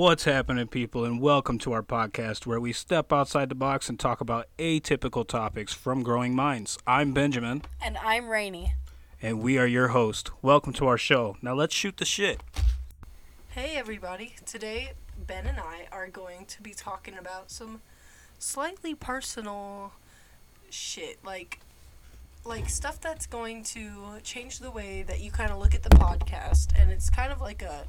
What's happening, people, and welcome to our podcast where we step outside the box and talk about atypical topics from growing minds. I'm Benjamin, And I'm Rainey. and we are your host. Welcome to our show. Now let's shoot the shit. Hey everybody. Today Ben and I are going to be talking about some slightly personal shit like like stuff that's going to change the way that you kind of look at the podcast and it's kind of like a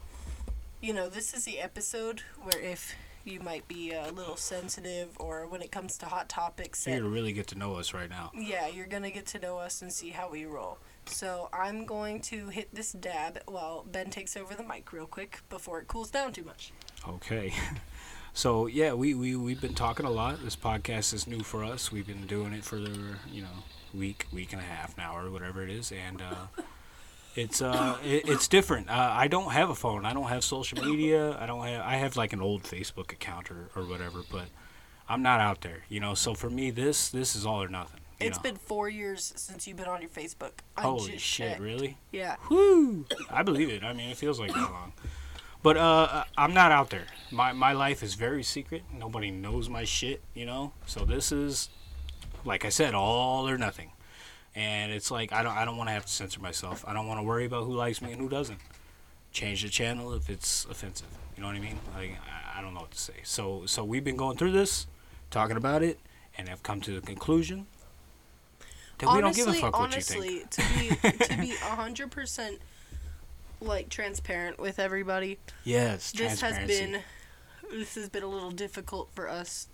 you know, this is the episode where if you might be a little sensitive or when it comes to hot topics You're that gonna really get to know us right now. yeah, you're gonna get to know us and see how we roll. So I'm going to hit this dab while Ben takes over the mic real quick before it cools down too much. Okay. So yeah, we, we we've been talking a lot. This podcast is new for us. We've been doing it for the you know week week and a half now or whatever it is, and uh, it's uh it, it's different. Uh, I don't have a phone. I don't have social media. I don't have I have like an old Facebook account or, or whatever, but I'm not out there. You know, so for me this this is all or nothing. It's know. been four years since you've been on your Facebook. I holy just shit, checked. really? Yeah. Woo! I believe it. I mean, it feels like that long. But uh, I'm not out there. My my life is very secret. Nobody knows my shit, you know. So this is, like I said, all or nothing. And it's like I don't I don't want to have to censor myself. I don't want to worry about who likes me and who doesn't. Change the channel if it's offensive. You know what I mean? Like I, I don't know what to say. So so we've been going through this, talking about it, and have come to the conclusion that we don't give a fuck what you think. honestly, to be to be hundred percent like transparent with everybody, Yes, this has been this has been a little difficult for us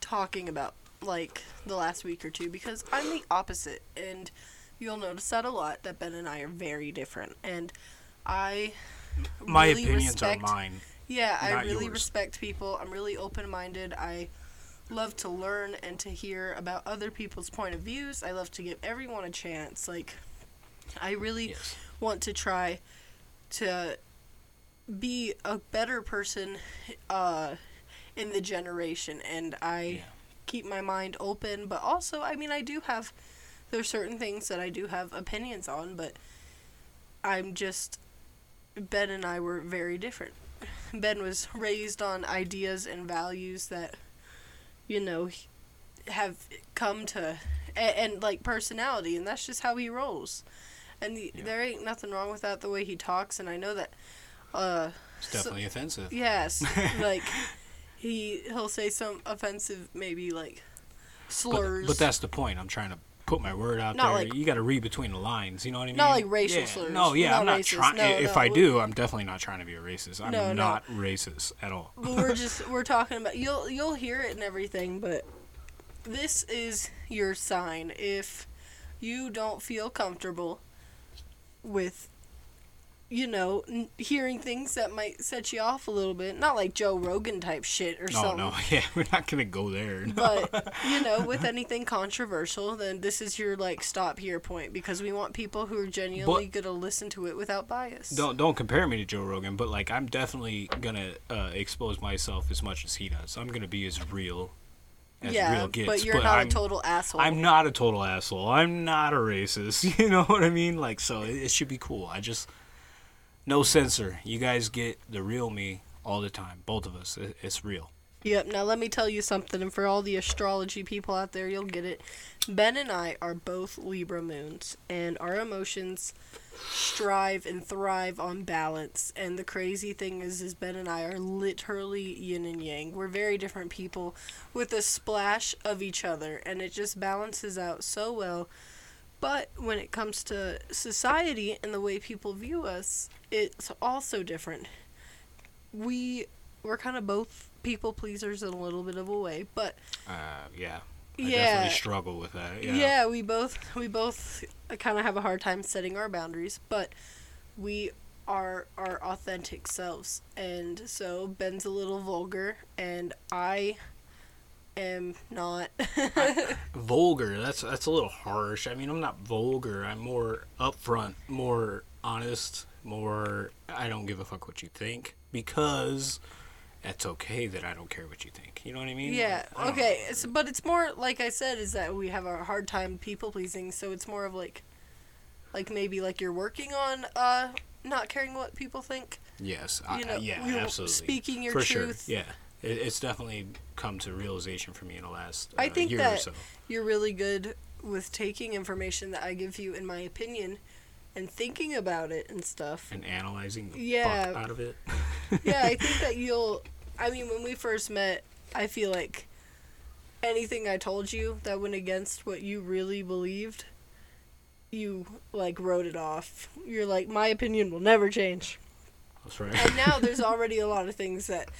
talking about like the last week or two because I'm the opposite and you'll notice that a lot that Ben and I are very different and I my really opinions respect, are mine. Yeah, I really yours. respect people. I'm really open-minded. I love to learn and to hear about other people's point of views. I love to give everyone a chance. Like I really Yes. want to try to be a better person uh, in the generation and I Yeah. Keep my mind open but also I mean I do have there's certain things that I do have opinions on but I'm just Ben and I were very different. Ben was raised on ideas and values that you know have come to and, and like personality and that's just how he rolls and the, Yeah. there ain't nothing wrong with that the way he talks and i know that uh It's so- definitely offensive. yes like he he'll say some offensive maybe like slurs But, but that's the point. I'm trying to put my word out Not there. like- you got to read between the lines. You know what I mean? Not like racial yeah. slurs. No, yeah, We're I'm not not trying. No, if no, I do, I'm definitely not trying to be a racist. I'm No, no. not racist at all. But we're just we're talking about you'll you'll hear it and everything, but this is your sign if you don't feel comfortable with you know n- hearing things that might set you off a little bit, not like Joe Rogan type shit or No, something. no, yeah, we're not gonna go there. no. But you know, with anything controversial, then this is your like stop here point because we want people who are genuinely gonna listen to it without bias. don't don't compare me to Joe Rogan, but like I'm definitely gonna uh, expose myself as much as he does. I'm gonna be as real as yeah, real gets. but you're not I'm, a total asshole. I'm not a total asshole. I'm not a racist. You know what I mean? Like, so it, it should be cool. I just no censor. You guys get the real me all the time. Both of us. It's real. Yep. Now let me tell you something, and for all the astrology people out there, you'll get it. Ben and I are both Libra moons, and our emotions strive and thrive on balance. And the crazy thing is, is Ben and I are literally yin and yang. We're very different people with a splash of each other, and it just balances out so well. But when it comes to society and the way people view us, it's also different. We we're kind of both people pleasers in a little bit of a way, but Uh, yeah. I Yeah. struggle with that. yeah, Yeah. we both we both kind of have a hard time setting our boundaries, but we are our authentic selves. And so Ben's a little vulgar and I am not Vulgar. That's that's a little harsh. I mean, I'm not vulgar. I'm more upfront, more honest, more. I don't give a fuck what you think because it's okay that I don't care what you think. You know what I mean? Yeah. I Okay. It's, but it's more like I said is that we have a hard time people pleasing, so it's more of like, like maybe like you're working on uh not caring what people think. Yes. I, You know, yeah, absolutely. speaking your For truth. sure. Yeah. It, it's definitely come to realization for me in the last uh, I think year or so. You're really good with taking information that I give you, in my opinion, and thinking about it and stuff. And analyzing the Yeah. fuck out of it. yeah, I think that you'll. I mean, when we first met, I feel like anything I told you that went against what you really believed, you like wrote it off. You're like, my opinion will never change. That's right. And now there's already a lot of things that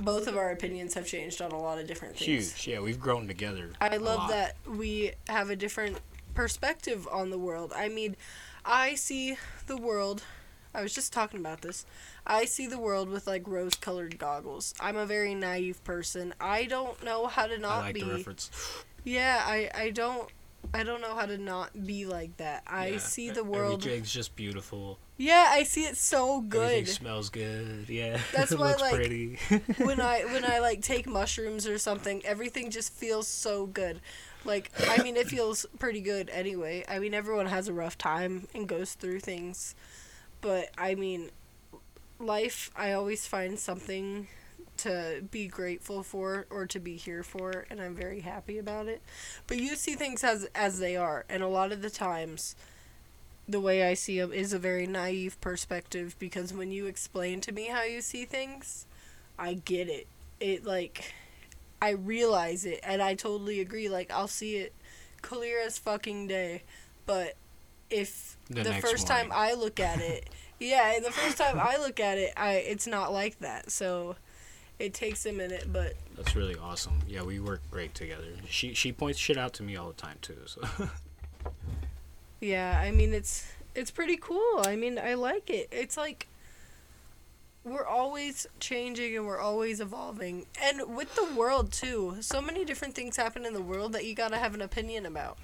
both of our opinions have changed on a lot of different things. Huge. Yeah, we've grown together. I love that we have a different perspective on the world. I mean, I see the world. I was just talking about this. I see the world with like rose colored goggles. I'm a very naive person. I don't know how to I not like be. the reference. Yeah, I, I don't. I don't know how to not be like that. I Yeah, see the world. Everything's just beautiful. Yeah, I see it so good. Everything smells good. Yeah. That's why, like, pretty. when I when I like take mushrooms or something, everything just feels so good. Like I mean, it feels pretty good anyway. I mean, everyone has a rough time and goes through things, but I mean, life. I always find something to be grateful for or to be here for, and I'm very happy about it. But you see things as as they are, and a lot of the times. The way I see them is a very naive perspective because when you explain to me how you see things, I get it. It like I realize it and I totally agree. Like I'll see it clear as fucking day. But if The the, first time. I look at it yeah, the first time I look at it, I it's not like that. So it takes a minute, but That's really awesome. Yeah, we work great together. She she points shit out to me all the time too. So yeah, I mean it's it's pretty cool. I mean, I like it. It's like we're always changing and we're always evolving. And with the world too. So many different things happen in the world that you got to have an opinion about.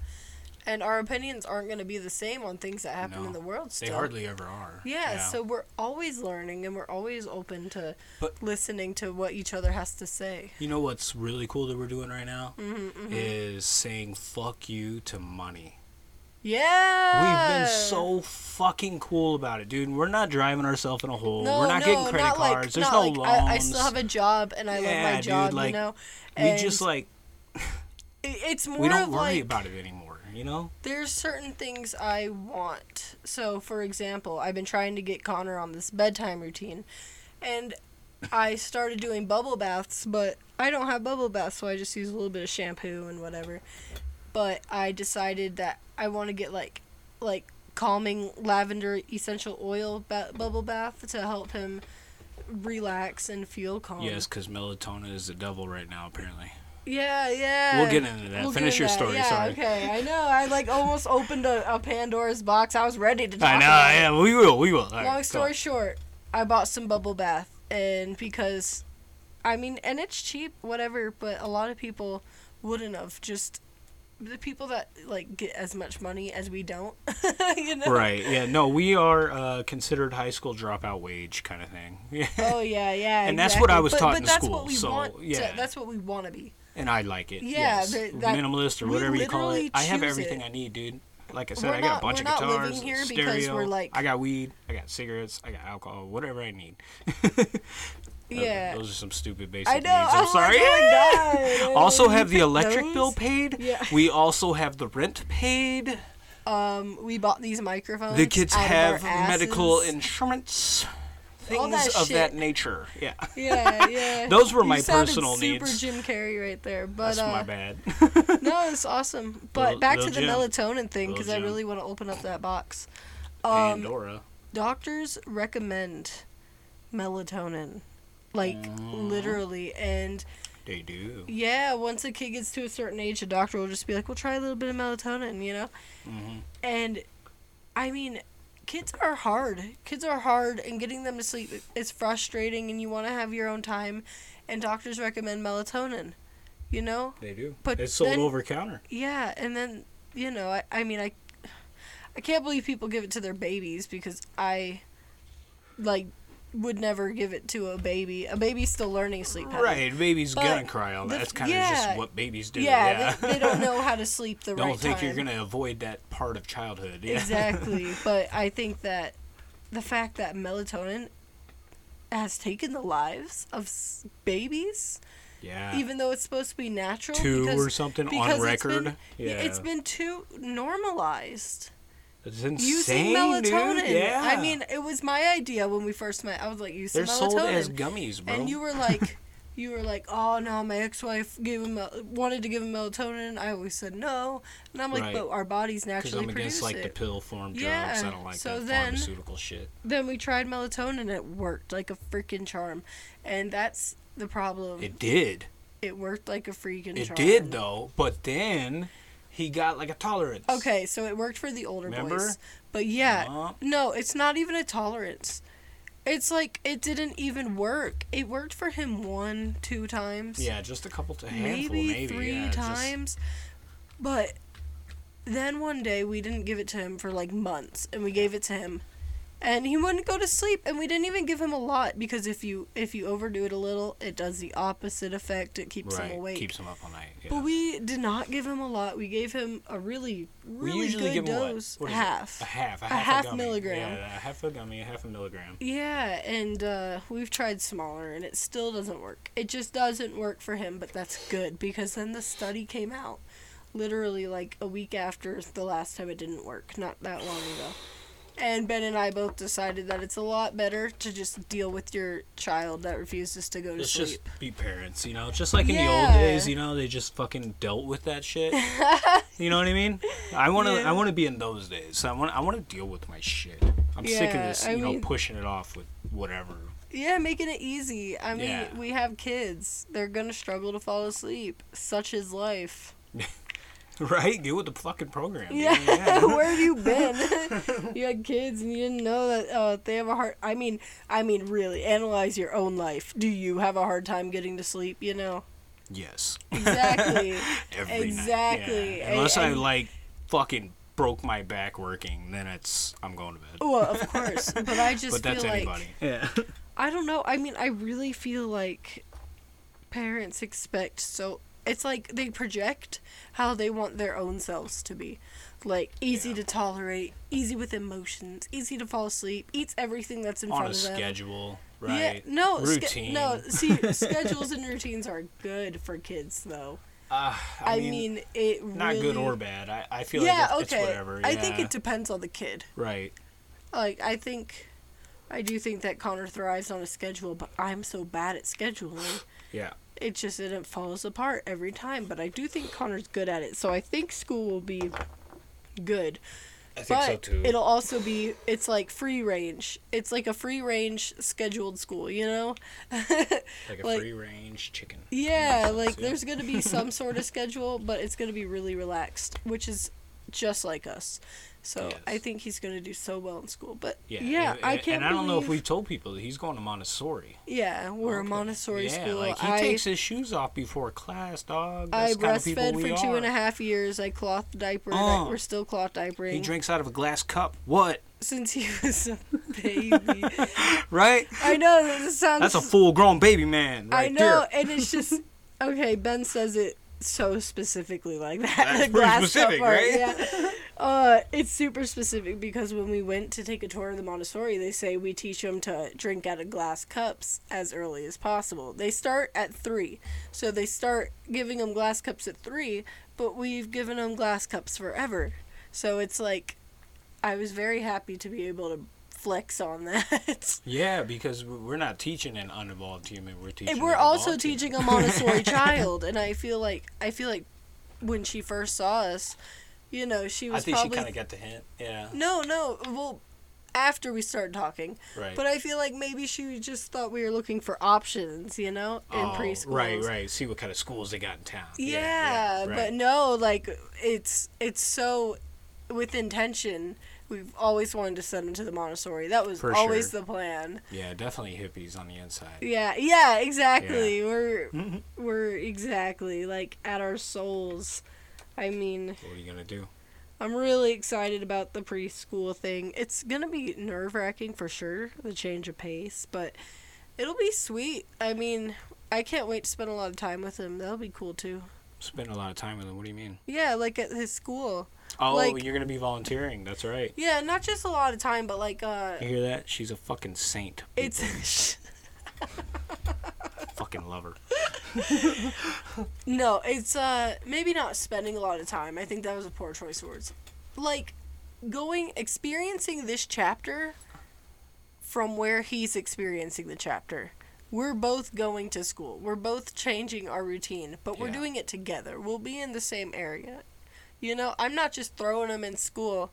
And our opinions aren't going to be the same on things that happen No, in the world still. they hardly ever are. yeah, so we're always learning and we're always open to But- listening to what each other has to say. you know what's really cool that we're doing right now Mm-hmm, is saying fuck you to money. Yeah. We've been so fucking cool about it, dude. We're not driving ourselves in a hole. No, we're not no, getting credit not like- cards. There's not no like, loans. I, I still have a job and I love Yeah, my dude, job, like, you know. we just like it's more we don't worry like about it anymore. You know? there's certain things I want. So, for example, I've been trying to get Connor on this bedtime routine, and I started doing bubble baths, but I don't have bubble baths, so I just use a little bit of shampoo and whatever. But I decided that I want to get like, like calming lavender essential oil ba- bubble bath to help him relax and feel calm. Yes, because melatonin is the devil right now. Apparently. Yeah, yeah. We'll get into that. We'll Finish your that. story, Yeah, sorry. okay. I know. I like almost opened a, a Pandora's box. I was ready to talk I know. about it. Yeah, we will. We will. All right, Long go story short, I bought some bubble bath, and because, I mean, and it's cheap, whatever. But a lot of people wouldn't have. Just the people that like get as much money as we don't. you know. Right. Yeah. No, we are uh, considered high school dropout wage kind of thing. Yeah. Oh yeah, yeah. And that's what I was but, taught but in that's school, What we so, want to- yeah. that's what we want to be. And I like it. Yeah, yes. the- that- minimalist or whatever you call it. I have everything it. I need, dude. Like I said, I got a bunch of guitars, stereo. we're, like- I got weed, I got cigarettes, I got alcohol, whatever I need. Those- Yeah. those are some stupid basic I needs. I'm I'm sorry. Like, oh God. also have the electric bill paid. Yeah. We also have the rent paid. Um, we bought these microphones. The kids have medical insurance. Things that of that nature. Yeah. Yeah, yeah. Those were You my personal super needs. Super Jim Carrey right there, but That's uh, my bad. no, it's awesome. But Little- back to little the Jim. melatonin thing because I really want to open up that box. Um, Pandora. doctors recommend melatonin, like Mm. literally, and They do. yeah, once a kid gets to a certain age, a doctor will just be like, "We'll try a little bit of melatonin," you know. Mm-hmm. And I mean, kids are hard. Kids are hard, and getting them to sleep is frustrating, and you want to have your own time. And doctors recommend melatonin, you know? They do. But it's sold then- over counter. Yeah, and then, you know, I, I mean, I, I can't believe people give it to their babies because I, like, would never give it to a baby. A baby's still learning sleep patterns. Right, baby's But gonna cry all that. That's kind of yeah. just what babies do. Yeah, Yeah, They, they don't know how to sleep the Don't right think time. you're gonna avoid that part of childhood. Yeah. Exactly. but I think that the fact that melatonin has taken the lives of s- babies, Yeah. even though it's supposed to be natural. Two because, or something on it's record. been- yeah. It's been too normalized. It's Using melatonin. dude. Yeah. I mean, it was my idea when we first met. I was like, use they're melatonin. sold as gummies, bro. and you were like, you were like, oh no, my ex-wife gave him mel- wanted to give him melatonin. I always said no, and I'm like, Right. but our bodies because naturally I'm against like it. the pill form drugs. Yeah, I don't like so that then- pharmaceutical shit. then we tried melatonin and it worked like a freaking charm, and that's the problem. It, did. It worked like a freaking charm. It charm. did though. But then he got like a tolerance. Okay, so it worked for the older Remember? boys, but yeah, Uh, no, it's not even a tolerance. It's like it didn't even work. It worked for him one, two times. yeah, just a couple to handful, maybe, maybe, three yeah, just- times. But then one day we didn't give it to him for like months, and we gave it to him, and he wouldn't go to sleep, and we didn't even give him a lot because if you if you overdo it a little, it does the opposite effect. It keeps right, him awake. keeps him up all night. Yeah. But we did not give him a lot. We gave him a really, really good what? dose. What it? half. A half. A A half, half gummy. milligram. Yeah, a half a gummy, a half a milligram. Yeah, and uh, we've tried smaller, and it still doesn't work. It just doesn't work for him, but that's good because then the study came out, literally like a week after the last time it didn't work, not that long ago. And Ben and I both decided that it's a lot better to just deal with your child that refuses to go to Let's sleep. just be parents, you know. Just like in the Yeah. old days, you know, they just fucking dealt with that shit. you know what I mean? I want to. Yeah. I want to be in those days. I want. I want to deal with my shit. I'm sick of Yeah, this, I you know, mean- pushing it off with whatever. Yeah, making it easy. I mean, Yeah. we have kids. They're gonna struggle to fall asleep. Such is life. Right? Get with the fucking program. dude. Yeah, where have you been? you had kids and you didn't know that uh, they have a hard. I mean, I mean, really, analyze your own life. Do you have a hard time getting to sleep? You know, Yes. exactly. Every night. Exactly. Yeah. Unless I and- like fucking broke my back working, then it's I'm going to bed. well, of course, but I just but that's feel like anybody. Yeah. I don't know. I mean, I really feel like parents expect so. It's like they project how they want their own selves to be. Like, easy Yeah. to tolerate, easy with emotions, easy to fall asleep, eats everything that's in On front a of them. schedule, right Yeah, no, ske- no. See, schedules and routines are good for kids, though. Uh, I, I, mean, mean, it not really, good or bad. I, I feel yeah, like it's, okay. it's whatever. I think it depends on the kid. right. Like, I think, I do think that Connor thrives on a schedule, but I'm so bad at scheduling. Yeah. It just it falls apart every time. But I do think Connor's good at it, so I think school will be good. I think but so too. it'll also be it's like free range. It's like a free range scheduled school, you know? like a like- free range chicken. Yeah, like yeah. there's gonna be some sort of schedule, but it's gonna be really relaxed, which is just like us. So Yes. I think he's gonna do so well in school. But Yeah, yeah, and, I can't. And I don't know if we've told people that he's going to Montessori. Yeah, we're a Okay. Montessori yeah, school. like he I takes his shoes off before class, dog. I That's the kind of people breastfed for two and a half years. I cloth diapered. Oh. Uh. We're still cloth diapering He drinks out of a glass cup. What? since he was a baby. Right? I know that sounds. That's a full-grown baby man right I know, there. and it's just okay. Ben says it so specifically like that. That's glass specific, part, right? Yeah. Uh, it's super specific because when we went to take a tour of the Montessori, they say we teach them to drink out of glass cups as early as possible. They start at three, so they start giving them glass cups at three, but we've given them glass cups forever. So it's like, I was very happy to be able to flex on that. Yeah, because we- we're not teaching an unevolved human. We're teaching. And we're also evolved human. teaching a Montessori child, and I feel like I feel like when she first saw us, you know, she I was think she probably kind of got the hint. Yeah. no, no. Well, after we started talking, Right. but I feel like maybe she just thought we were looking for options, you know, in Oh, preschool. Right, right. See what kind of schools they got in town. Yeah, right. but no, like it's it's so with intention. We've always wanted to send him to the Montessori. That was For always sure. the plan. Yeah, definitely hippies on the inside. Yeah, yeah, exactly. We're Mhm. we're exactly like at our souls. I mean, What are you gonna do? I'm really excited about the preschool thing. It's gonna be nerve wracking for sure, the change of pace, but it'll be sweet. I mean, I can't wait to spend a lot of time with him. That'll be cool too. Spend a lot of time with him. What do you mean? Yeah, like at his school. Oh, Like- you're gonna be volunteering. That's right. Yeah, not just a lot of time, but like uh, You hear that? She's a fucking saint. people. it's Fucking love her. No, it's uh maybe not spending a lot of time. I think that was a poor choice of words. Like going experiencing this chapter from where he's experiencing the chapter. We're both going to school. We're both changing our routine, but we're doing it together. We'll be in the same area. You know, I'm not just throwing him in school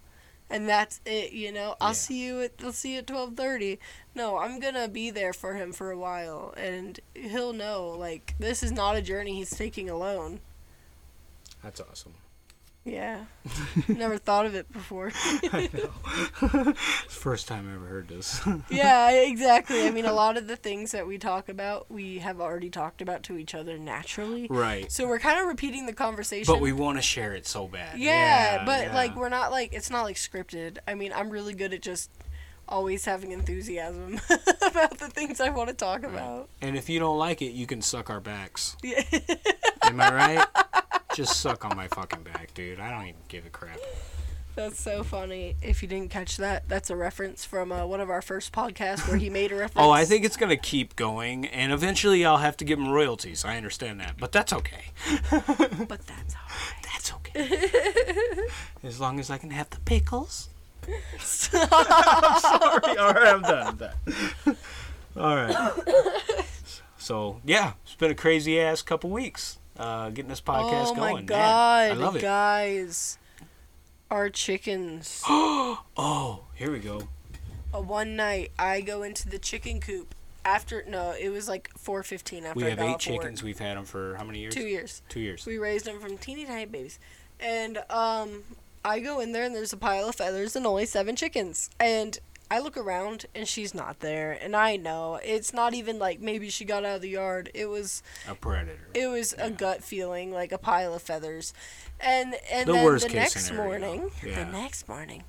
and that's it, you know. I'll Yeah. see you at I'll see you at 12:30. No, I'm going to be there for him for a while and he'll know like this is not a journey he's taking alone. That's awesome. Yeah. Never thought of it before. First time I ever heard this. yeah, exactly. I mean, a lot of the things that we talk about, we have already talked about to each other naturally. right. So we're kind of repeating the conversation. But we want to share it so bad. Yeah, but yeah. like we're not like it's not like scripted. I mean, I'm really good at just always having enthusiasm about the things I want to talk about. And if you don't like it, you can suck our backs. Yeah. Am I right? Just suck on my fucking back, dude. I don't even give a crap. That's so funny. If you didn't catch that, that's a reference from uh, one of our first podcasts where he made a reference. Oh, I think it's gonna keep going, and eventually I'll have to give him royalties. I understand that, but that's okay. But that's alright. That's okay. as long as I can have the pickles. Sorry. All right, I'm done. I'm done. All right. So yeah, it's been a crazy ass couple weeks. Uh, getting this podcast oh going. my Man, god, I love it. guys. Our chickens. Oh, here we go. uh, one night, I go into the chicken coop after. No, it was like four fifteen after We have eight off of work. chickens. We've had them for how many years? Two years. Two years. We raised them from teeny tiny babies, and um, I go in there and there's a pile of feathers and only seven chickens, and I look around and she's not there, and I know it's not even like maybe she got out of the yard. It was A predator. it was a gut feeling like a pile of feathers and and The then the next scenario, morning yeah. the next morning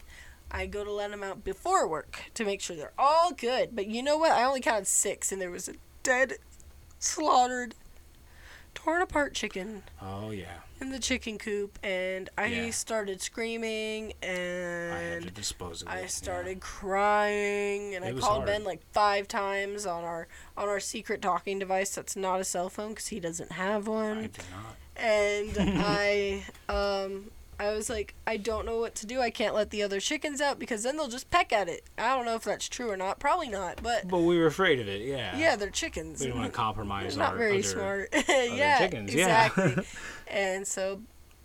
i go to let them out before work to make sure they're all good but you know what i only counted six and there was a dead slaughtered torn apart chicken Oh yeah. In the chicken coop and i Yeah. started screaming I had to and dispose of it. I yeah. started crying and It I called hard. Ben like five times on our on our secret talking device that's not a cell phone because he doesn't have one I did not. and I um I was like, I don't know what to do. I can't let the other chickens out because then they'll just peck at it. I don't know if that's true or not. Probably not, but But we were afraid of it. Yeah. yeah, they're chickens. We didn't want to compromise They're not our very other, smart. yeah, chickens, yeah. exactly. and so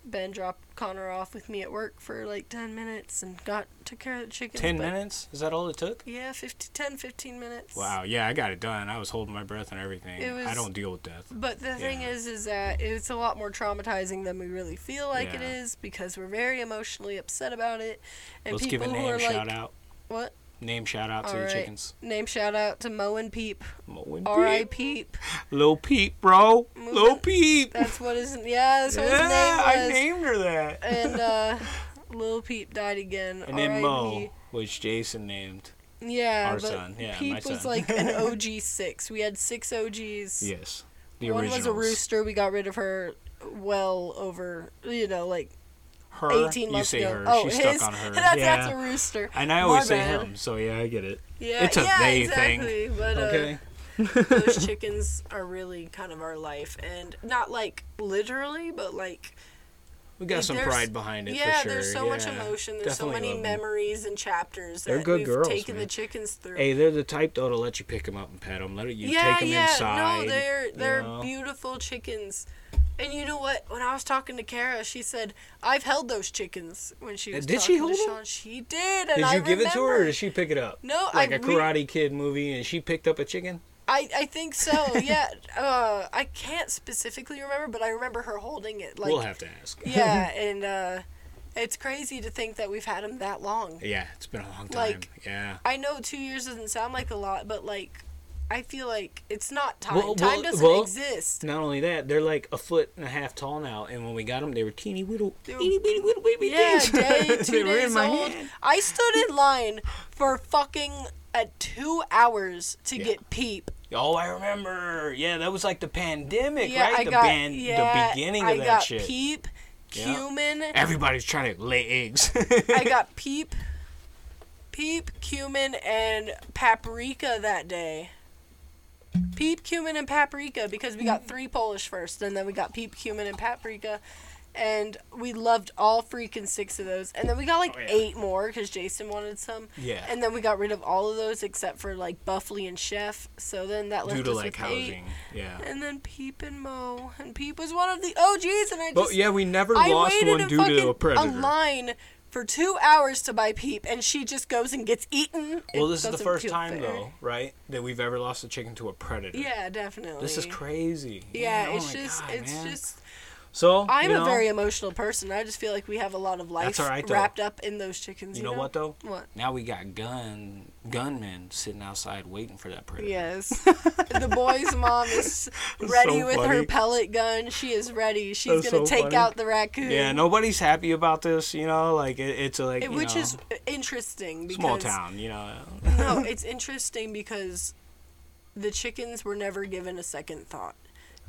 Ben dropped Connor off with me at work for like 10 minutes and got took care of the chickens. Ten minutes? Is that all it took? Yeah, 50, 10, 15 minutes. Wow. Yeah, I got it done. I was holding my breath and everything. It I don't deal with death. But the thing is, is that it's a lot more traumatizing than we really feel like it Yeah. is because we're very emotionally upset about it. And Let's people give a who are shout like, out. what? Name shout out to the Alright. chickens. Name shout out to Mo and Peep. Mo and R.I. Peep. Peep. Lil Peep, bro. Moving- Lil Peep. That's what his yeah, that's what his yeah, name I named her that. and uh, Lil Peep died again. and then. Mo, which Jason named. Yeah, Our but son, yeah, my Peep was like an OG six. We had six OGs. Yes. The One originals. was a rooster. We got rid of her well over, you know, like Her. 18 you months say ago. her. Oh, She's his. stuck on her. that's, yeah. that's a rooster. and I always My say bad. him, so yeah, I get it. Yeah, It's a yeah, they thing. exactly. But, uh, Okay. those chickens are really kind of our life, and not like literally, but like we got some there's- pride behind it yeah, for sure. there's so much emotion. There's so many memories and chapters They're that good we've girls, taken the chickens through. Hey, they're the type though to let you pick them up and pet them. Let you yeah, take them yeah, inside. no, they're they're know? beautiful chickens. And you know what? When I was talking to Kara, she said I've held those chickens when she was did she talking to hold 'em? Sean. She did, and Did I you give it to her, or did she pick it up? No, like I a we- Karate Kid movie, and she picked up a chicken. I, I think so. Yeah. uh, I can't specifically remember, but I remember her holding it. Like we'll have to ask. yeah, and uh, it's crazy to think that we've had them that long. yeah, it's been a long time. Like, yeah. I know two years doesn't sound like a lot, but like, I feel like it's not time. Well, time well, doesn't well, exist. Not only that, they're like a foot and a half tall now, and when we got them, they were teeny little, teeny bitty little baby Yeah, day, two were in days my old. hand. I stood in line for fucking at two hours to Yeah. get peep. Oh, I remember. Yeah, that was like the pandemic, Yeah, right? I the got ban- yeah, the beginning I that got shit. peep, Yeah. cumin. Everybody's trying to lay eggs. I got peep, peep, cumin, and paprika that day. Peep, cumin, and paprika because we got three Polish first, and then we got peep, cumin, and paprika, and we loved all freaking six of those. And then we got like Oh, yeah. eight more because Jason wanted some. Yeah. And then we got rid of all of those except for like Buffly and Chef. So then that left Due to us like with eight. housing. Yeah. And then Peep and Mo, and Peep was one of the OGs, and I just But yeah, we never I lost one due fucking to a predator. A line for two hours to buy Peep, and she just goes and gets eaten. well, this is the first time fair. though, right, that we've ever lost a chicken to a predator. Yeah, definitely. This is crazy. Yeah, oh it's just, God, it's man. just. So I'm you a very emotional person. I just feel like we have a lot of life That's all right, wrapped up in those chickens. You You, know what though? What? Now we got gun gunmen sitting outside waiting for that predator. Yes. the boy's mom is ready so with her pellet gun. She is ready. She's That's gonna so take funny. out the raccoon. Yeah, nobody's happy about this. You know, like it, it's a, like It- which know, is uh, interesting because small town. You know. no, it's interesting because the chickens were never given a second thought.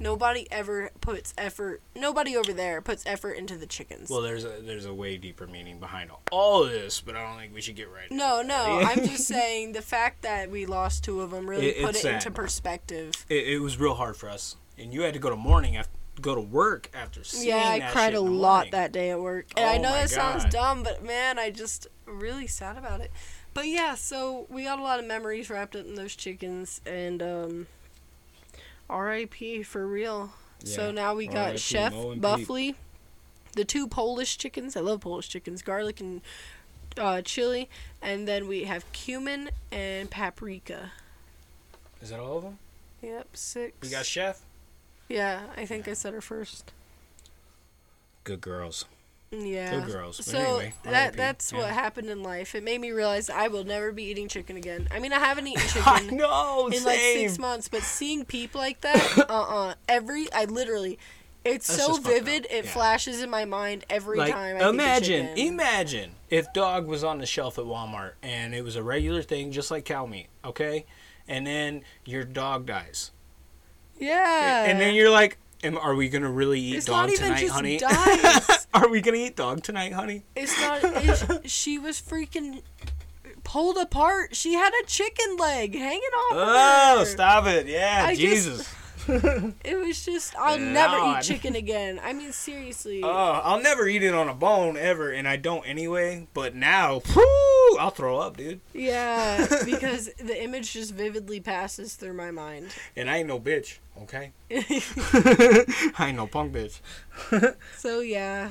Nobody ever puts effort. Nobody over there puts effort into the chickens. Well, there's a there's a way deeper meaning behind all of this, but I don't think we should get right. no, into no. I'm just saying the fact that we lost two of them really It- put it's it into perspective. it, it was real hard for us, and you had to go to morning after go to work after seeing Yeah, I that cried shit a in the lot morning. that day at work. And I Oh know my that sounds God. dumb, but man, I just really sad about it. But yeah, so we got a lot of memories wrapped up in those chickens and um RIP for real. So now we got RIP Chef Buffly, the two Polish chickens. I love Polish chickens, garlic and uh, chili, and then we have cumin and paprika. Is that all of them? Yep, six. We got chef. Yeah, I think I said her first. Good girls. Yeah. Girls. But So anyway, that that's what happened in life. It made me realize I will never be eating chicken again. I mean, I haven't eaten chicken know. in same. like six months, but seeing peep like that, uh, uh every I literally, it's That's so vivid. It Yeah. flashes in my mind every Like, time. I imagine, imagine if dog was on the shelf at Walmart and it was a regular thing, just like cow meat, okay? And then your dog dies, yeah. and then you're like, Am, "Are we gonna really eat it's dog not even tonight, just honey? Are we gonna eat dog tonight, honey?" It's not. It's, she was freaking pulled apart. She had a chicken leg hanging off. Oh, her. stop it! Yeah, I just- Jesus. It was just. I'll No, never eat chicken again. I mean, seriously. Oh, I'll never eat it on a bone ever, and I don't anyway. But now, whoo, I'll throw up, dude. Yeah, because the image just vividly passes through my mind. And I ain't no bitch, okay? I ain't no punk bitch. so yeah,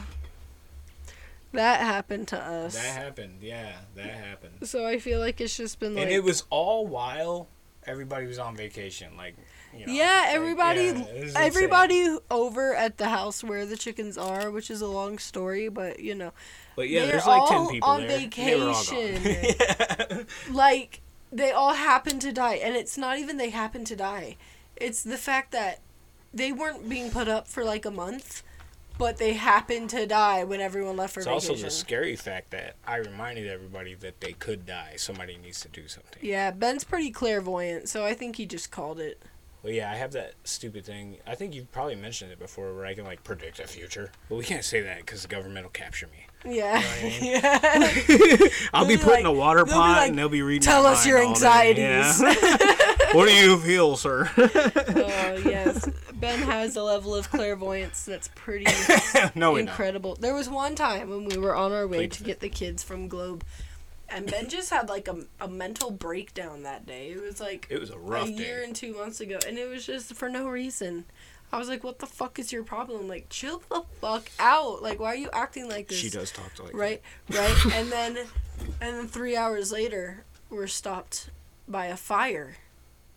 that happened to us. That happened. Yeah, that happened. so I feel like it's just been like. and it was all while everybody was on vacation. Like, you know, yeah, like, everybody, yeah, it insane. everybody over at the house where the chickens are, which is a long story, but you know, But yeah, there's like ten people on there. They were all gone. vacation. yeah. like they all happen to die, and it's not even they happen to die. It's the fact that they weren't being put up for like a month, but they happened to die when everyone left for It's vacation. also the scary fact that I reminded everybody that they could die. Somebody needs to do something. Yeah, Ben's pretty clairvoyant, so I think he just called it. Well, yeah, I have that stupid thing. I think you've probably mentioned it before, where I can like predict the future. But we can't say that because the government will capture me. Yeah. You know yeah. I'll be be put in a water pot like, and they'll be reading. "Tell us your all day." Yeah. what do you feel, sir? Oh, yes. Ben has a level of clairvoyance that's pretty no, incredible. There was one time when we were on our way Wait. to get the kids from Globe, and Ben just had like a, a mental breakdown that day. It was like It was a rough a year day. and two months ago, and it was just for no reason. I was like, "What the fuck is your problem? Like, chill the fuck out. Like, why are you acting like this?" She does talk to like that. right right and then and then three hours later we're stopped by a fire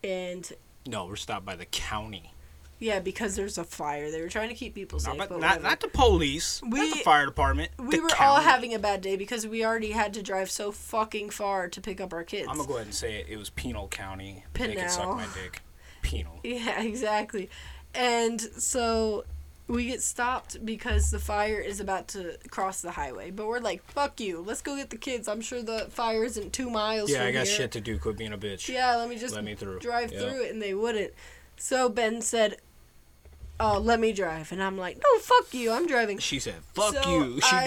and No, we're stopped by the county. Yeah because there's a fire they were trying to keep people safe Not, but not, not the police. not We- the fire department. we were all having a bad day because we already had to drive so fucking far to pick up our kids I'm gonna go ahead and say it. It was Pinal County. They can suck my dick. Pinal. yeah exactly and so we get stopped because the fire is about to cross the highway but we're like fuck you let's go get the kids i'm sure the fire isn't two miles Yeah, I got here. shit to do. Quit being a bitch. yeah let me just Let me through. drive Yep. through it and they wouldn't. So Ben said, "Oh, let me drive." And I'm like, "No, fuck you. I'm driving." She said, "Fuck So you." She I-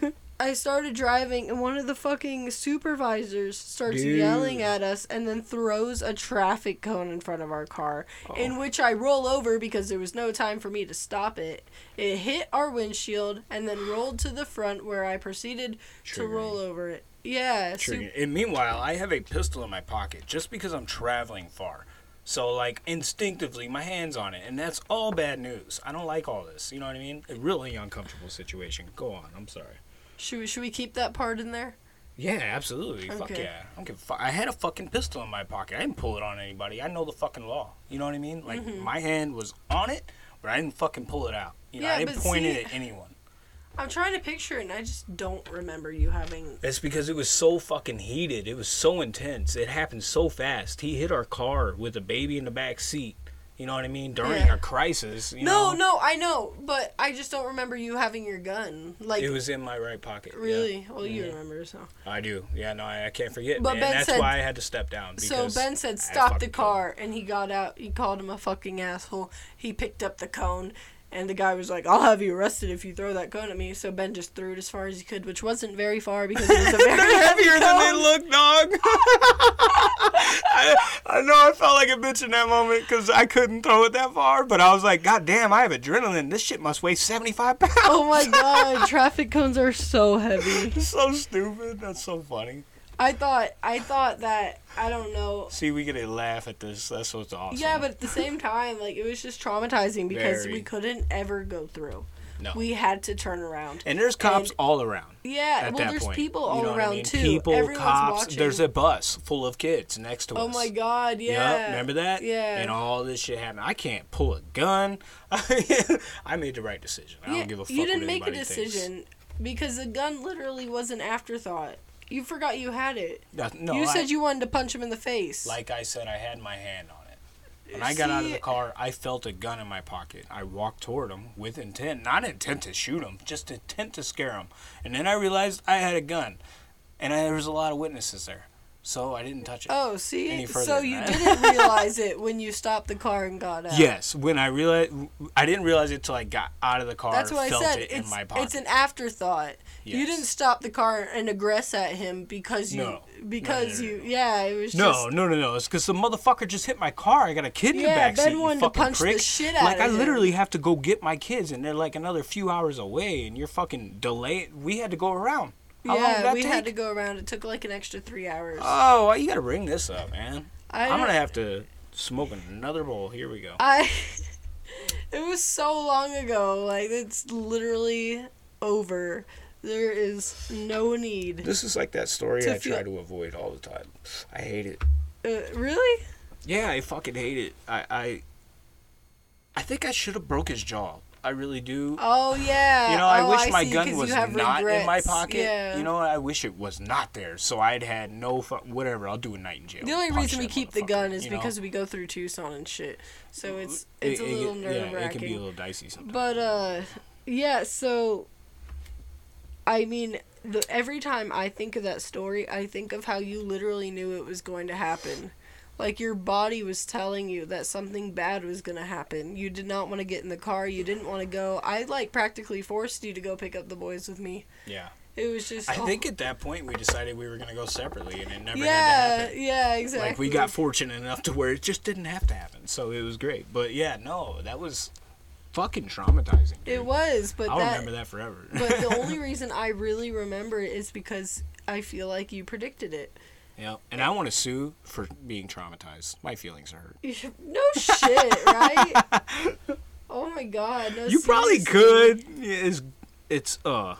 did. I started driving, and one of the fucking supervisors starts Dude. yelling at us and then throws a traffic cone in front of our car, Oh. in which I roll over because there was no time for me to stop it. It hit our windshield and then rolled to the front where I proceeded to roll over it. Yeah, su- And meanwhile, I have a pistol in my pocket just because I'm traveling far. So, like, instinctively, my hand's on it. And that's all bad news. I don't like all this. You know what I mean? A really uncomfortable situation. Go on. I'm sorry. should we, should we keep that part in there? Yeah, absolutely. Fuck yeah. I don't give a fuck. I had a fucking pistol in my pocket. I didn't pull it on anybody. I know the fucking law. You know what I mean? Like, Mm-hmm. my hand was on it, but I didn't fucking pull it out. You know, Yeah, I didn't point see- it at anyone. I'm trying to picture it, and I just don't remember you having. It's because it was so fucking heated. It was so intense. It happened so fast. He hit our car with a baby in the back seat. You know what I mean? During Yeah. a crisis. You No, know? no, I know, but I just don't remember you having your gun. Like, It was in my right pocket. yeah. really? Well, you Mhm. remember, so. I do. Yeah, no, I, I can't forget. But man. Ben that's said- why I had to step down. So because Ben said, "Stop the fucking car," and he got out. He called him a fucking asshole. He picked up the cone, and the guy was like, "I'll have you arrested if you throw that cone at me." So Ben just threw it as far as he could, which wasn't very far because it was a very They're heavy heavier than they look, dog. I, I know I felt like a bitch in that moment because I couldn't throw it that far, but I was like, God damn, I have adrenaline. This shit must weigh 75 pounds. Oh my god, traffic cones are so heavy. so stupid. That's so funny. I thought, I thought that I don't know. See, we get a laugh at this. That's what's awesome. Yeah, but at the same time, like it was just traumatizing because Very. we couldn't ever go through. No. We had to turn around. and there's cops and- all around. Yeah, well, there's point. people You all know what I around mean? too. People, Everyone's cops. watching. There's a bus full of kids next to Oh us. Oh my god, Yep, yeah. remember that? Yeah. And all this shit happened. I can't pull a gun. I made the right decision. I Yeah, don't give a fuck. You didn't make a anybody thinks. decision because the gun literally was an afterthought. You forgot you had it. No, no, you I- said you wanted to punch him in the face. Like I said, I had my hand on it. When I got out of the car, I felt a gun in my pocket. I walked toward him with intent, not intent to shoot him, just intent to scare him. And then I realized I had a gun, and I, there was a lot of witnesses there, so I didn't touch it. Oh, see, any further so you didn't realize it when you stopped the car and got out. Yes, when I realized, I didn't realize it till I got out of the car. That's what I said. it It's in my pocket. it's an afterthought. You didn't stop the car and aggress at him because you No. because No, no, you yeah it was No, just no, no, no. It's because the motherfucker just hit my car. I got a kid in Yeah, the back Ben seat. you wanted to fucking punch the prick. shit Like out I him. literally have to go get my kids, and they're like another few hours away, and you're fucking delayed. We had to go around. How yeah we take? had to go around. It took like an extra three hours. Oh, you got to bring this up, man. I I'm gonna have to smoke another bowl. Here we go. I it was so long ago. Like it's literally over. There is no need. This is like that story To I feel- try to avoid all the time. I hate it. Uh, really? Yeah, I fucking hate it. I I, I think I should have broke his jaw. I really do. Oh yeah. You know, I Oh, wish my see, gun 'cause was you have not in my pocket. Yeah. You know, I wish it was not there, so I'd had no fu- whatever. I'll do a night in jail. The only Punch reason we keep the gun is you know? because we go through Tucson and shit. So it's It- it's a little it- nerve Yeah, it can be a little dicey sometimes. But uh, yeah. So, I mean, the every time I think of that story, I think of how you literally knew it was going to happen. Like your body was telling you that something bad was gonna happen. You did not want to get in the car. You didn't want to go. I like practically forced you to go pick up the boys with me. yeah, It was just. I think at that point we decided we were gonna go separately, and it never had to Yeah, happen. yeah, exactly. Like we got fortunate enough to where it just didn't have to happen, so it was great. But yeah, no, that was fucking traumatizing. It was, but I'll that. remember that forever. but the only reason I really remember it is because I feel like you predicted it. yeah, and I want to sue for being traumatized. My feelings are hurt. No shit, right? Oh my god, no. You probably seriously. could. It's it's uh,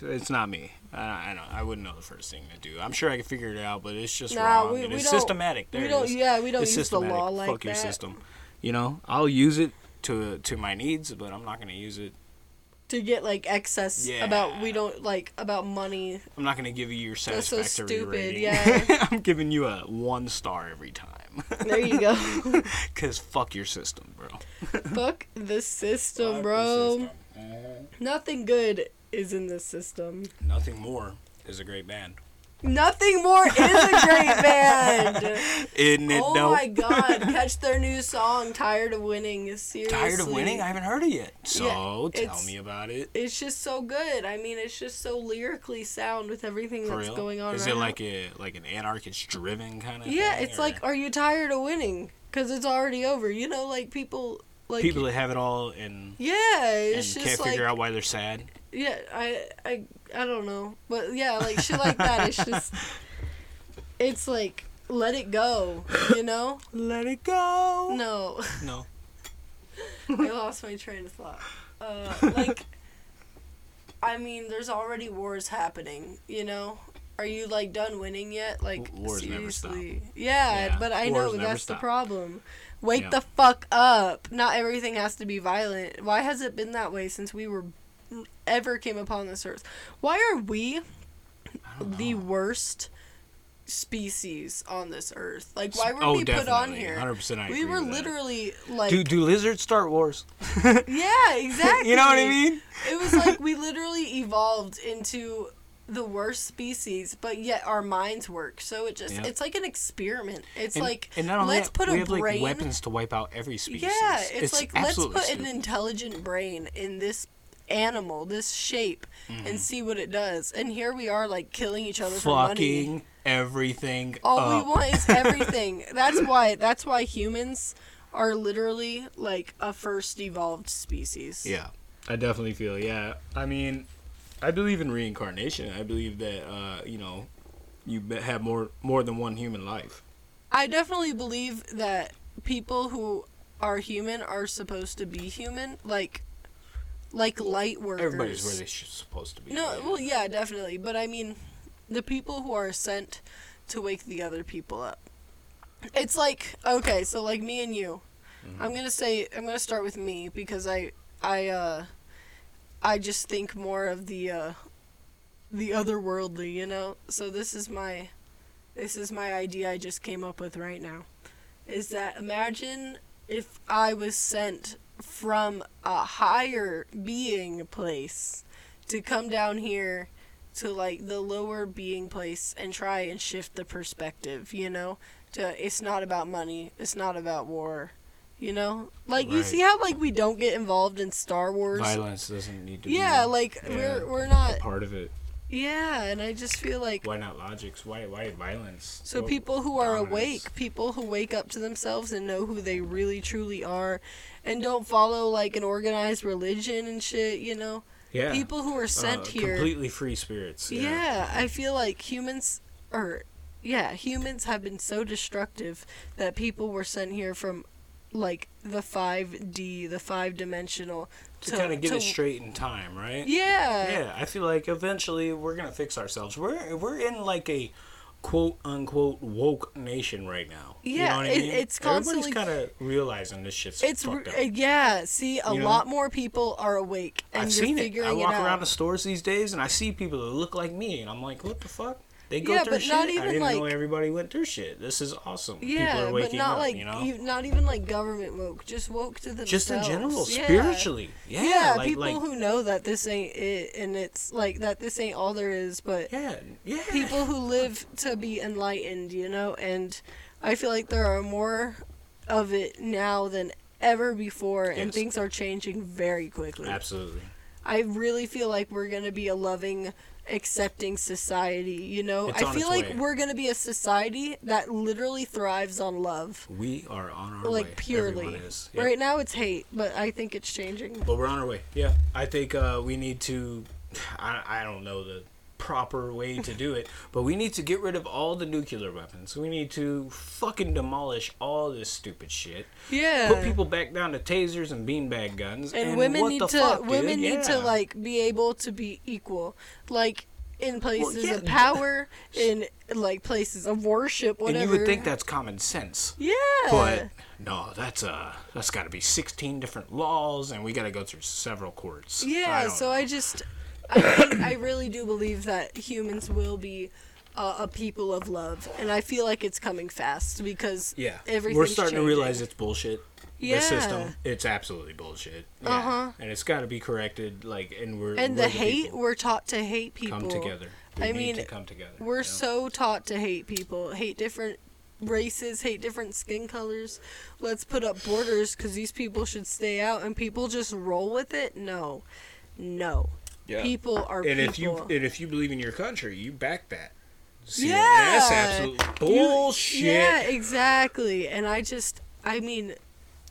it's not me. I, I don't. I wouldn't know the first thing to do. I'm sure I could figure it out, but it's just Nah, wrong. we- we it's don't- systematic. There we don't. is. Yeah, we don't It's use the systematic. law like Fuck your system. You know, I'll use it to to my needs, but I'm not gonna use it. To get like excess Yeah. about we don't like about money. I'm not gonna give you your That's so satisfactory stupid, rating. yeah. I'm giving you a one star every time. There you go. Cause fuck your system, bro. Fuck the system, Fuck the bro. system. Mhm. Nothing good is in this system. Nothing more is a great band. Nothing more is a great band. Isn't it oh dope? my god, catch their new song, Tired of Winning. Seriously. Tired of winning? I haven't heard it yet. So Yeah, tell me about it. It's just so good. I mean, it's just so lyrically sound with everything For that's real? going on. Is right it now. like a like an anarchist driven kind of Yeah, thing? it's or like, are you tired of winning? Because it's already over. You know, like people, like people that have it all and Yeah, and it's can't like figure out why they're sad. Yeah, I I I don't know, but yeah, like shit like that. It's just, it's like let it go. You know? Let it go. No, No. I lost my train of thought. Uh, like, I mean, there's already wars happening. You know. Are you like done winning yet? Like W- wars never stop. seriously? Yeah, Yeah, but I wars know never that's the problem. Wake Yeah. the fuck up. Not everything has to be violent. Why has it been that way since we were ever came upon this earth? Why are we the worst species on this earth? Like why were oh, we put on here? 100% I We were with that. literally like Do do lizards start wars? Yeah, exactly. you know what I mean? It was like we literally evolved into the worst species, but yet our minds work. So it just Yeah. it's like an experiment. It's And, like and not only let's that, put we a have brain like weapons to wipe out every species. Yeah, it's, like let's absolutely put an intelligent brain in this animal, this shape, Mm-hmm. and see what it does. And here we are like killing each other for money. fucking everything All up. we want is everything. that's why that's why humans are literally like a first evolved species. Yeah, I definitely feel. Yeah, I mean, I believe in reincarnation. I believe that uh, you know, you have more more than one human life. I definitely believe that people who are human are supposed to be human, like like light workers. Everybody's where they should supposed to be. No, well, yeah, definitely. But I mean, the people who are sent to wake the other people up. It's like okay, so like me and you. Mm-hmm. I'm gonna say I'm gonna start with me because I I uh I just think more of the uh the otherworldly, you know. So this is my this is my idea I just came up with right now. Is that imagine if I was sent from a higher being place to come down here to like the lower being place and try and shift the perspective, you know? To it's not about money, it's not about war. You know? Like you see how like we don't get involved in Star Wars? Violence doesn't need to Yeah, be like yeah, we're we're not part of it. Yeah, and I just feel like Why not logics? Why why violence? so people who are dominance. awake, people who wake up to themselves and know who they really truly are and don't follow like an organized religion and shit, you know? yeah, People who are sent uh, here. completely free spirits. Yeah. Yeah, I feel like humans are. yeah, humans have been so destructive that people were sent here from like the 5D, the 5 dimensional to, kind of get it straight in time, right? Yeah. Yeah, I feel like eventually we're gonna fix ourselves. We're we're in like a quote unquote woke nation right now. you Yeah, know what I it- mean? it's constantly- Everybody's kind of realizing this shit's It's fucked up. yeah. See, a You know? lot more people are awake, and I've seen it. I walk out. around the stores these days and I see people that look like me, and I'm like, what the fuck? They go Yeah, through but shit. not I didn't know like- everybody went through shit. This is awesome. people yeah, are but not up. like you know, not even like government woke, just woke to themselves. just in general, Yeah. spiritually. Yeah, Yeah, like people like who know that this ain't it, and it's like that this ain't all there is, but yeah, yeah. people who live to be enlightened, you know, and I feel like there are more of it now than ever before, and things are changing very quickly. Absolutely. I really feel like we're gonna be a loving, accepting society. You know, I feel like way. we're gonna be a society that literally thrives on love, We are on our way. like purely. Is. Yep. Right now, it's hate, but I think it's changing. But we're on our way. Yeah, I think uh, we need to. I, I don't know the proper way to do it, but we need to get rid of all the nuclear weapons. We need to fucking demolish all this stupid shit. Yeah. Put people back down to tasers and beanbag guns. and, And, women what need the to fuck, women dude? need to like be able to be equal, like in places yeah, of power, in like places of worship, whatever. And you would think that's common sense. Yeah. But no, that's uh that's got to be 16 different laws and we got to go through several courts. Yeah, don't so know. I just, I I really do believe that humans will be uh, a people of love, and I feel like it's coming fast because Yeah, we're starting to realize it's bullshit. Yeah. The system, it's absolutely bullshit. Yeah. Uh-huh. And it's got to be corrected. Like, and we're and we're the hate people. we're taught to hate people come together. We I need mean, to come together. We're you know? so taught to hate people, hate different races, hate different skin colors. Let's put up borders because these people should stay out, and people just roll with it. No, no. Yeah. People are and people. if you and if you believe in your country, you back that. See, yeah, that's absolute You- bullshit. yeah, exactly. And I just, I mean,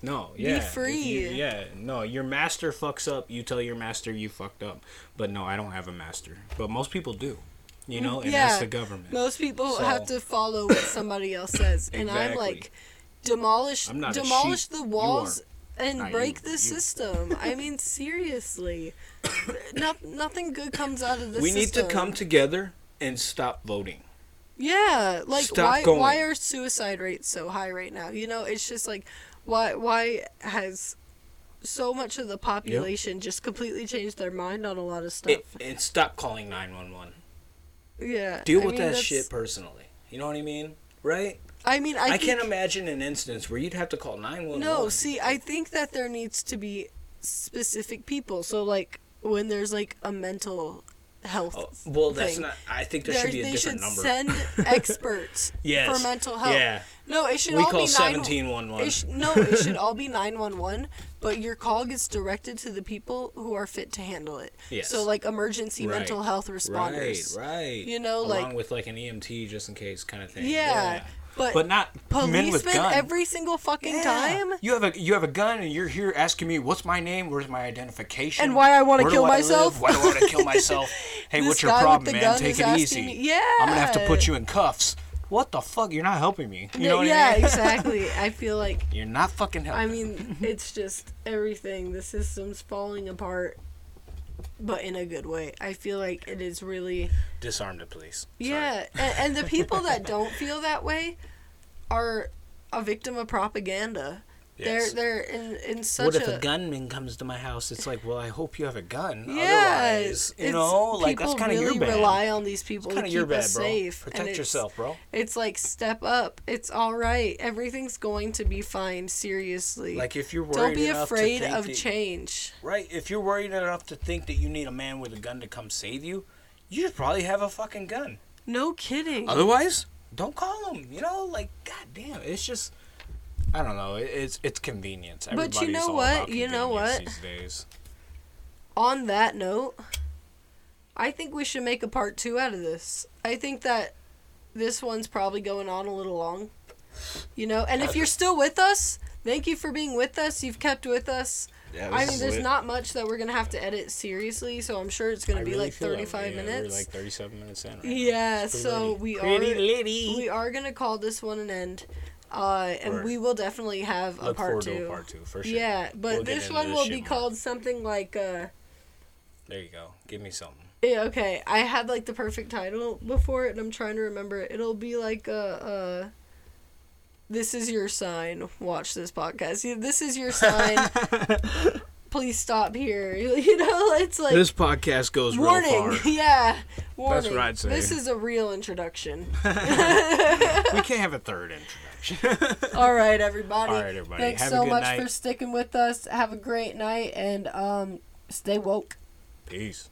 No, yeah. if free. you- yeah, no. Your master fucks up. You tell your master you fucked up. But no, I don't have a master. But most people do. You know, and Yeah. that's the government. most people So- have to follow what somebody else says, and I'm like, demolish, I'm demolish the You walls. And break you. the You. system. I mean, seriously, no, nothing good comes out of this. we need to come together and stop voting. Yeah, like Stop why going. why are suicide rates so high right now? You know, it's just like why why has so much of the population just completely changed their mind on a lot of stuff? And stop calling 911. yeah. Deal I with mean, that that's- shit personally. You know what I mean? Right? I mean, I, I, think, can't imagine an instance where you'd have to call 911. No, see, I think that there needs to be specific people. So like when there's like a mental health Oh, well, that's thing, not. I think there there- should be a they different should number. send experts yes. for mental health. Yeah. No, it should We all call be nine- 1711. Sh- no, it should all be 911, but your call gets directed to the people who are fit to handle it. Yes. So, like emergency Right. mental health responders. Right, right. You know, like Along like- with like an EMT just in case kind of thing. Yeah, but, But not men with policemen every single fucking time. You have a you have a gun and you're here asking me what's my name, where's my identification, And why I wanna kill myself? Why do I want to kill myself? Hey, This what's your problem, man? Take it easy. me- Yeah. I'm gonna have to put you in cuffs. What the fuck? You're not helping me. You know what yeah, I mean? exactly. I feel like You're not fucking helping. I mean, it's just everything. The system's falling apart, but in a good way. I feel like it is really Disarm the police. Yeah, and, and the people that don't feel that way are a victim of propaganda. Yes. They're they're in in such What if a, a gunman comes to my house? It's like, well, I hope you have a gun. yeah. Otherwise, you know, like that's kind of really your bad. rely on these people to keep your bad, us bro. safe. Protect it's- yourself, bro. It's like step up. It's all right. Everything's going to be fine. Seriously. Like if you're worried don't be enough to afraid think of that- change. Right. If you're worried enough to think that you need a man with a gun to come save you, you should probably have a fucking gun. No kidding. Otherwise, don't call him. You know, like goddamn, it's just. I don't know. It's it's convenience. But you Everybody's know all what? about You know convenience what? These days. on that note, I think we should make a part two out of this. I think that this one's probably going on a little long. You know, and if you're still with us, thank you for being with us. You've kept with us. Yeah, I mean, there's not much that we're gonna have to edit seriously, so I'm sure it's gonna be like 35 minutes. We're like 37 minutes in. Right yeah, It's so lady. we Pretty are lady. we are gonna call this one an end, uh, and we will definitely have a part two. a part two for sure. Yeah, but We'll this one will be more. called something like uh. There you go. Give me something. Yeah, okay. I had like the perfect title before it, and I'm trying to remember it. It'll be like uh, uh This is your sign. Watch this podcast. This is your sign. Please stop here. You know, it's like this podcast goes warning. Yeah, warning. what I'd say. This is a real introduction. we can't have a third introduction. All right, everybody. All right, everybody. Thanks Have so much night. for sticking with us. Have a great night and um, stay woke. Peace.